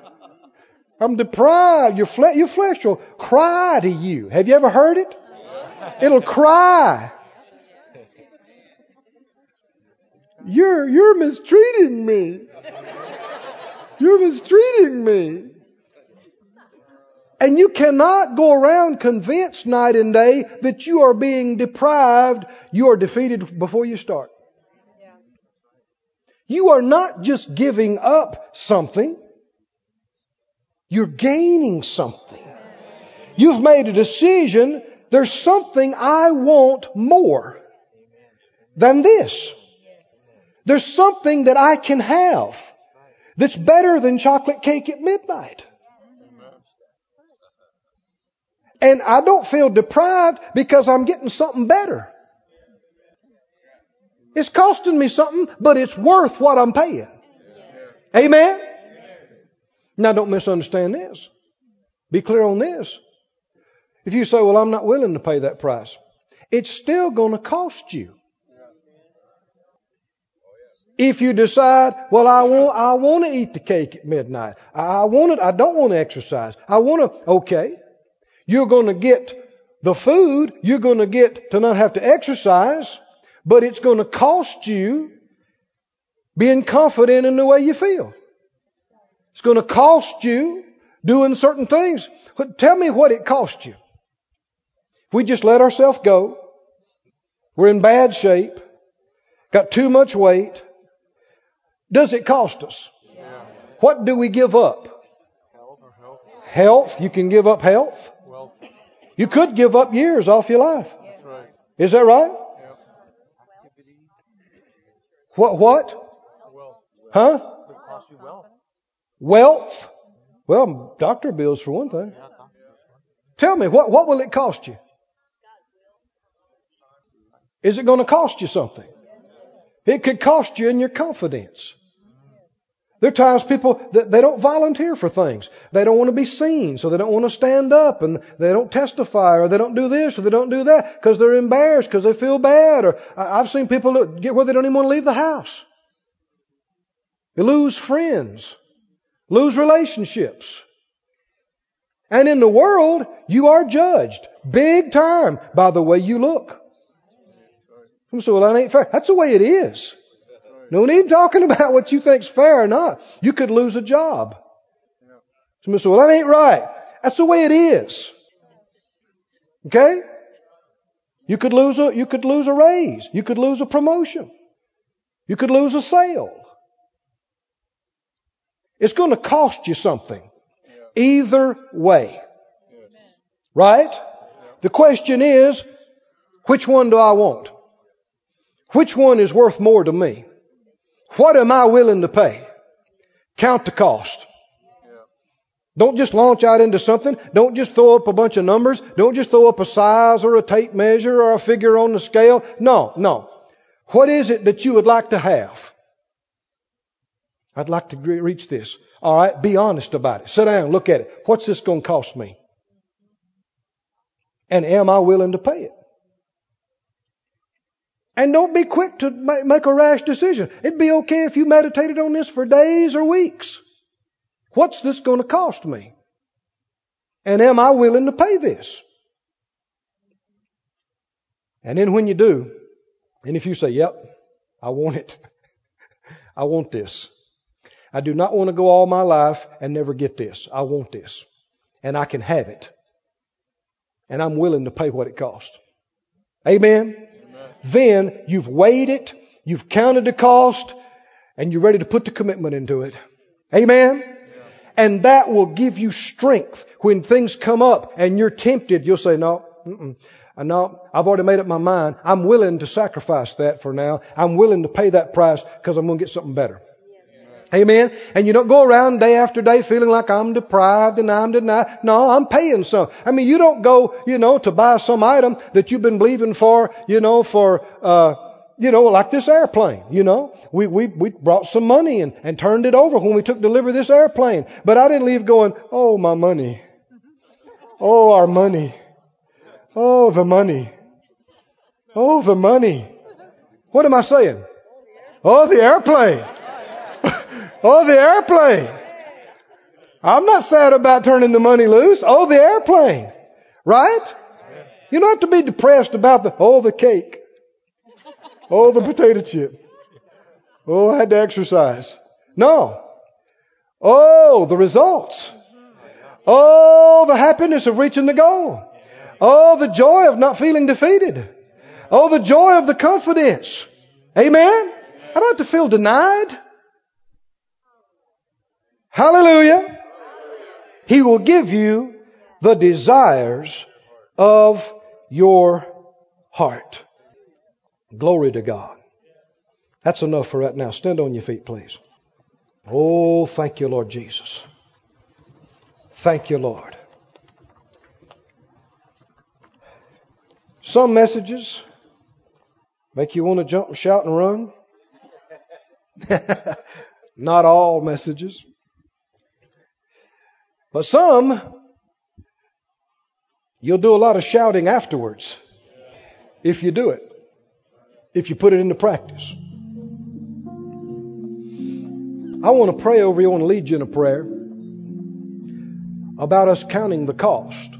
I'm deprived. Your, fle- your flesh will cry to you. Have you ever heard it? It'll cry. You're, you're mistreating me. You're mistreating me. And you cannot go around convinced night and day that you are being deprived. You are defeated before you start. You are not just giving up something. You're gaining something. You've made a decision. There's something I want more than this. There's something that I can have that's better than chocolate cake at midnight. And I don't feel deprived because I'm getting something better. It's costing me something, but it's worth what I'm paying. Amen? Now don't misunderstand this. Be clear on this. If you say, well, I'm not willing to pay that price, it's still going to cost you. If you decide, well, I want, I want to eat the cake at midnight. I want it, I don't want to exercise. I want to, okay. You're going to get the food. You're going to get to not have to exercise, but it's going to cost you being confident in the way you feel. It's going to cost you doing certain things. But Tell me what it cost you. If we just let ourselves go, we're in bad shape, got too much weight. Does it cost us? What do we give up? Health. Health. You can give up health. You could give up years off your life. Is that right? What? What? Huh? Wealth. Well, doctor bills for one thing. Tell me, what, what will it cost you? Is it going to cost you something? It could cost you in your confidence. There are times people that they don't volunteer for things. They don't want to be seen, so they don't want to stand up and they don't testify or they don't do this or they don't do that because they're embarrassed because they feel bad or I've seen people get where they don't even want to leave the house. They lose friends, lose relationships. And in the world, you are judged big time by the way you look. Say, well, that ain't fair. That's the way it is. No need talking about what you think's fair or not. You could lose a job. Somebody say, well, that ain't right. That's the way it is. Okay? You could lose a, you could lose a raise. You could lose a promotion. You could lose a sale. It's going to cost you something. Either way. Right? The question is, which one do I want? Which one is worth more to me? What am I willing to pay? Count the cost. Don't just launch out into something. Don't just throw up a bunch of numbers. Don't just throw up a size or a tape measure or a figure on the scale. No, no. What is it that you would like to have? I'd like to reach this. All right, be honest about it. Sit down, look at it. What's this going to cost me? And am I willing to pay it? And don't be quick to make a rash decision. It'd be okay if you meditated on this for days or weeks. What's this going to cost me? And am I willing to pay this? And then when you do, and if you say, yep, I want it. I want this. I do not want to go all my life and never get this. I want this. And I can have it. And I'm willing to pay what it costs. Amen? Then you've weighed it, you've counted the cost, and you're ready to put the commitment into it. Amen? And that will give you strength when things come up and you're tempted. You'll say, no, mm-mm. Uh, no, I've already made up my mind. I'm willing to sacrifice that for now. I'm willing to pay that price because I'm going to get something better. Amen. And you don't go around day after day feeling like I'm deprived and I'm denied. No, I'm paying some. I mean, you don't go, you know, to buy some item that you've been believing for, you know, for, uh, you know, like this airplane, you know. We, we, we brought some money and, and turned it over when we took delivery of this airplane. But I didn't leave going, oh, my money. Oh, our money. Oh, the money. Oh, the money. What am I saying? Oh, the airplane. Oh, the airplane. I'm not sad about turning the money loose. Oh, the airplane. Right? You don't have to be depressed about the, oh, the cake. Oh, the potato chip. Oh, I had to exercise. No. Oh, the results. Oh, the happiness of reaching the goal. Oh, the joy of not feeling defeated. Oh, the joy of the confidence. Amen? I don't have to feel denied. Hallelujah. He will give you the desires of your heart. Glory to God. That's enough for right now. Stand on your feet, please. Oh, thank you, Lord Jesus. Thank you, Lord. Some messages make you want to jump and shout and run. Not all messages. But some, you'll do a lot of shouting afterwards if you do it, if you put it into practice. I want to pray over you. I want to lead you in a prayer about us counting the cost.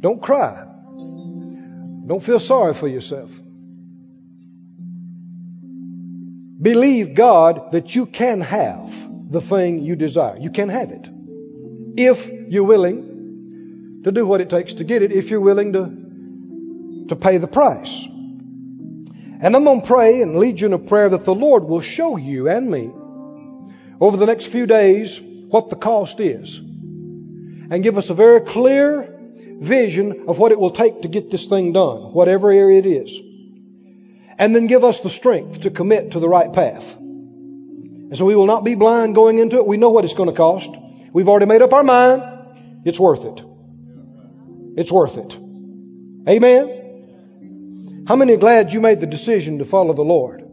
Don't cry. Don't feel sorry for yourself. Believe God that you can have the thing you desire. You can have it. If you're willing to do what it takes to get it, if you're willing to, to pay the price. And I'm going to pray and lead you in a prayer that the Lord will show you and me over the next few days what the cost is and give us a very clear vision of what it will take to get this thing done, whatever area it is. And then give us the strength to commit to the right path. And so we will not be blind going into it. We know what it's going to cost. We've already made up our mind. It's worth it. It's worth it. Amen? How many are glad you made the decision to follow the Lord?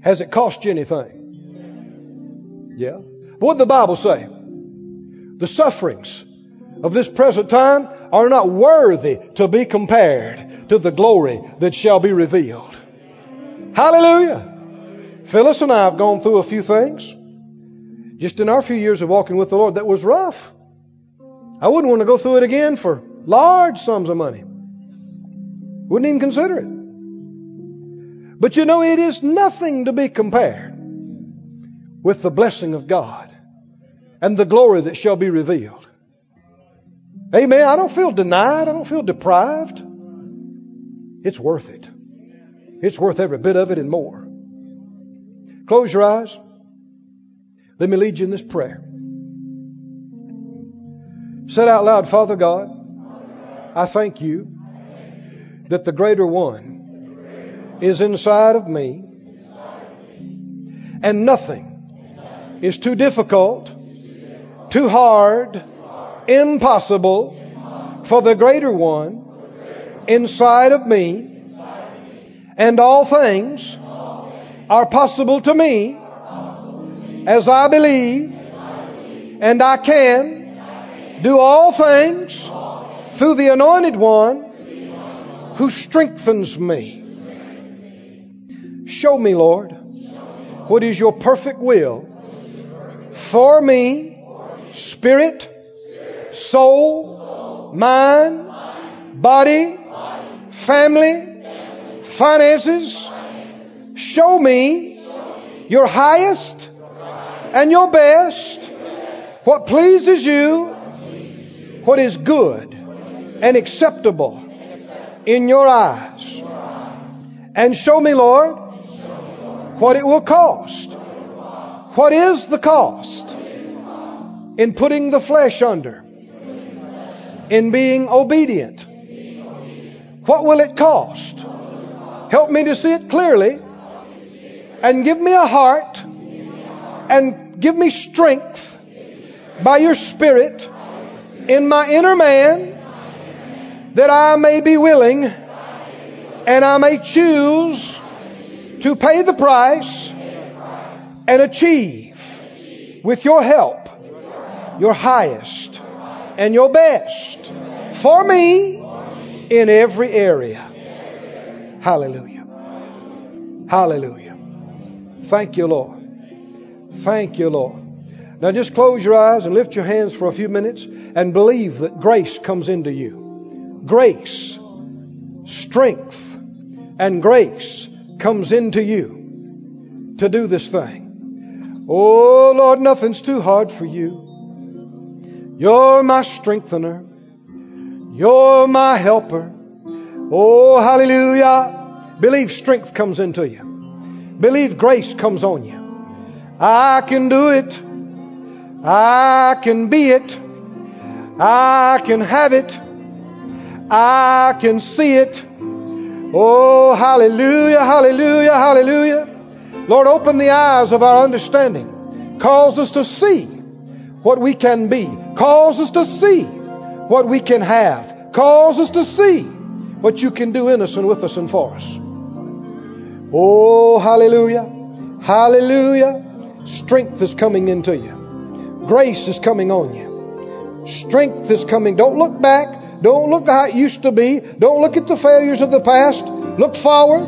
Has it cost you anything? Yeah. What did the Bible say? The sufferings of this present time are not worthy to be compared to the glory that shall be revealed. Hallelujah. Phyllis and I have gone through a few things just in our few years of walking with the Lord that was rough. I wouldn't want to go through it again for large sums of money. Wouldn't even consider it. But you know, it is nothing to be compared with the blessing of God and the glory that shall be revealed. Amen. I don't feel denied. I don't feel deprived. It's worth it. It's worth every bit of it and more. Close your eyes. Let me lead you in this prayer. Said out loud, Father God, I thank you that the greater one is inside of me and nothing is too difficult, too hard, impossible for the greater one inside of me and all things are possible to me as I believe and I can do all things through the anointed one who strengthens me. Show me, Lord, what is your perfect will for me, spirit, soul, mind, body, family, finances. Show me your highest and your best, what pleases you, what is good and acceptable in your eyes. And show me, Lord, what it will cost. What is the cost in putting the flesh under? In being obedient? What will it cost? Help me to see it clearly and give me a heart and give me strength by your Spirit in my inner man that I may be willing and I may choose to pay the price and achieve with your help your highest and your best for me in every area. Hallelujah. Hallelujah. Thank you, Lord. Thank you, Lord. Now just close your eyes and lift your hands for a few minutes and believe that grace comes into you. Grace, strength, and grace comes into you to do this thing. Oh Lord, nothing's too hard for you. You're my strengthener. You're my helper. Oh, hallelujah. Believe strength comes into you. Believe grace comes on you. I can do it. I can be it. I can have it. I can see it. Oh, hallelujah, hallelujah, hallelujah. Lord, open the eyes of our understanding. Cause us to see what we can be. Cause us to see what we can have. Cause us to see what you can do in us and with us and for us. Oh, hallelujah. Hallelujah. Strength is coming into you. Grace is coming on you. Strength is coming. Don't look back. Don't look how it used to be. Don't look at the failures of the past. Look forward.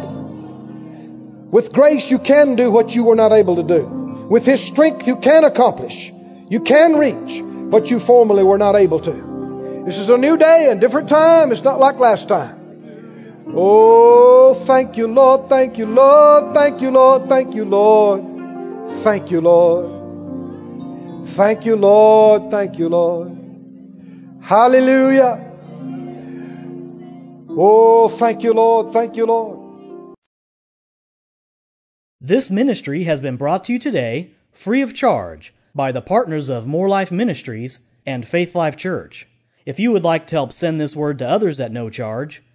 With grace, you can do what you were not able to do. With His strength, you can accomplish. You can reach what you formerly were not able to. This is a new day and different time. It's not like last time. Oh, thank you, Lord. Thank you, Lord. Thank you, Lord. Thank you, Lord. Thank you, Lord. Thank you, Lord. Thank you, Lord. Hallelujah. Oh, thank you, Lord. Thank you, Lord. This ministry has been brought to you today free of charge by the partners of Moore Life Ministries and Faith Life Church. If you would like to help send this word to others at no charge,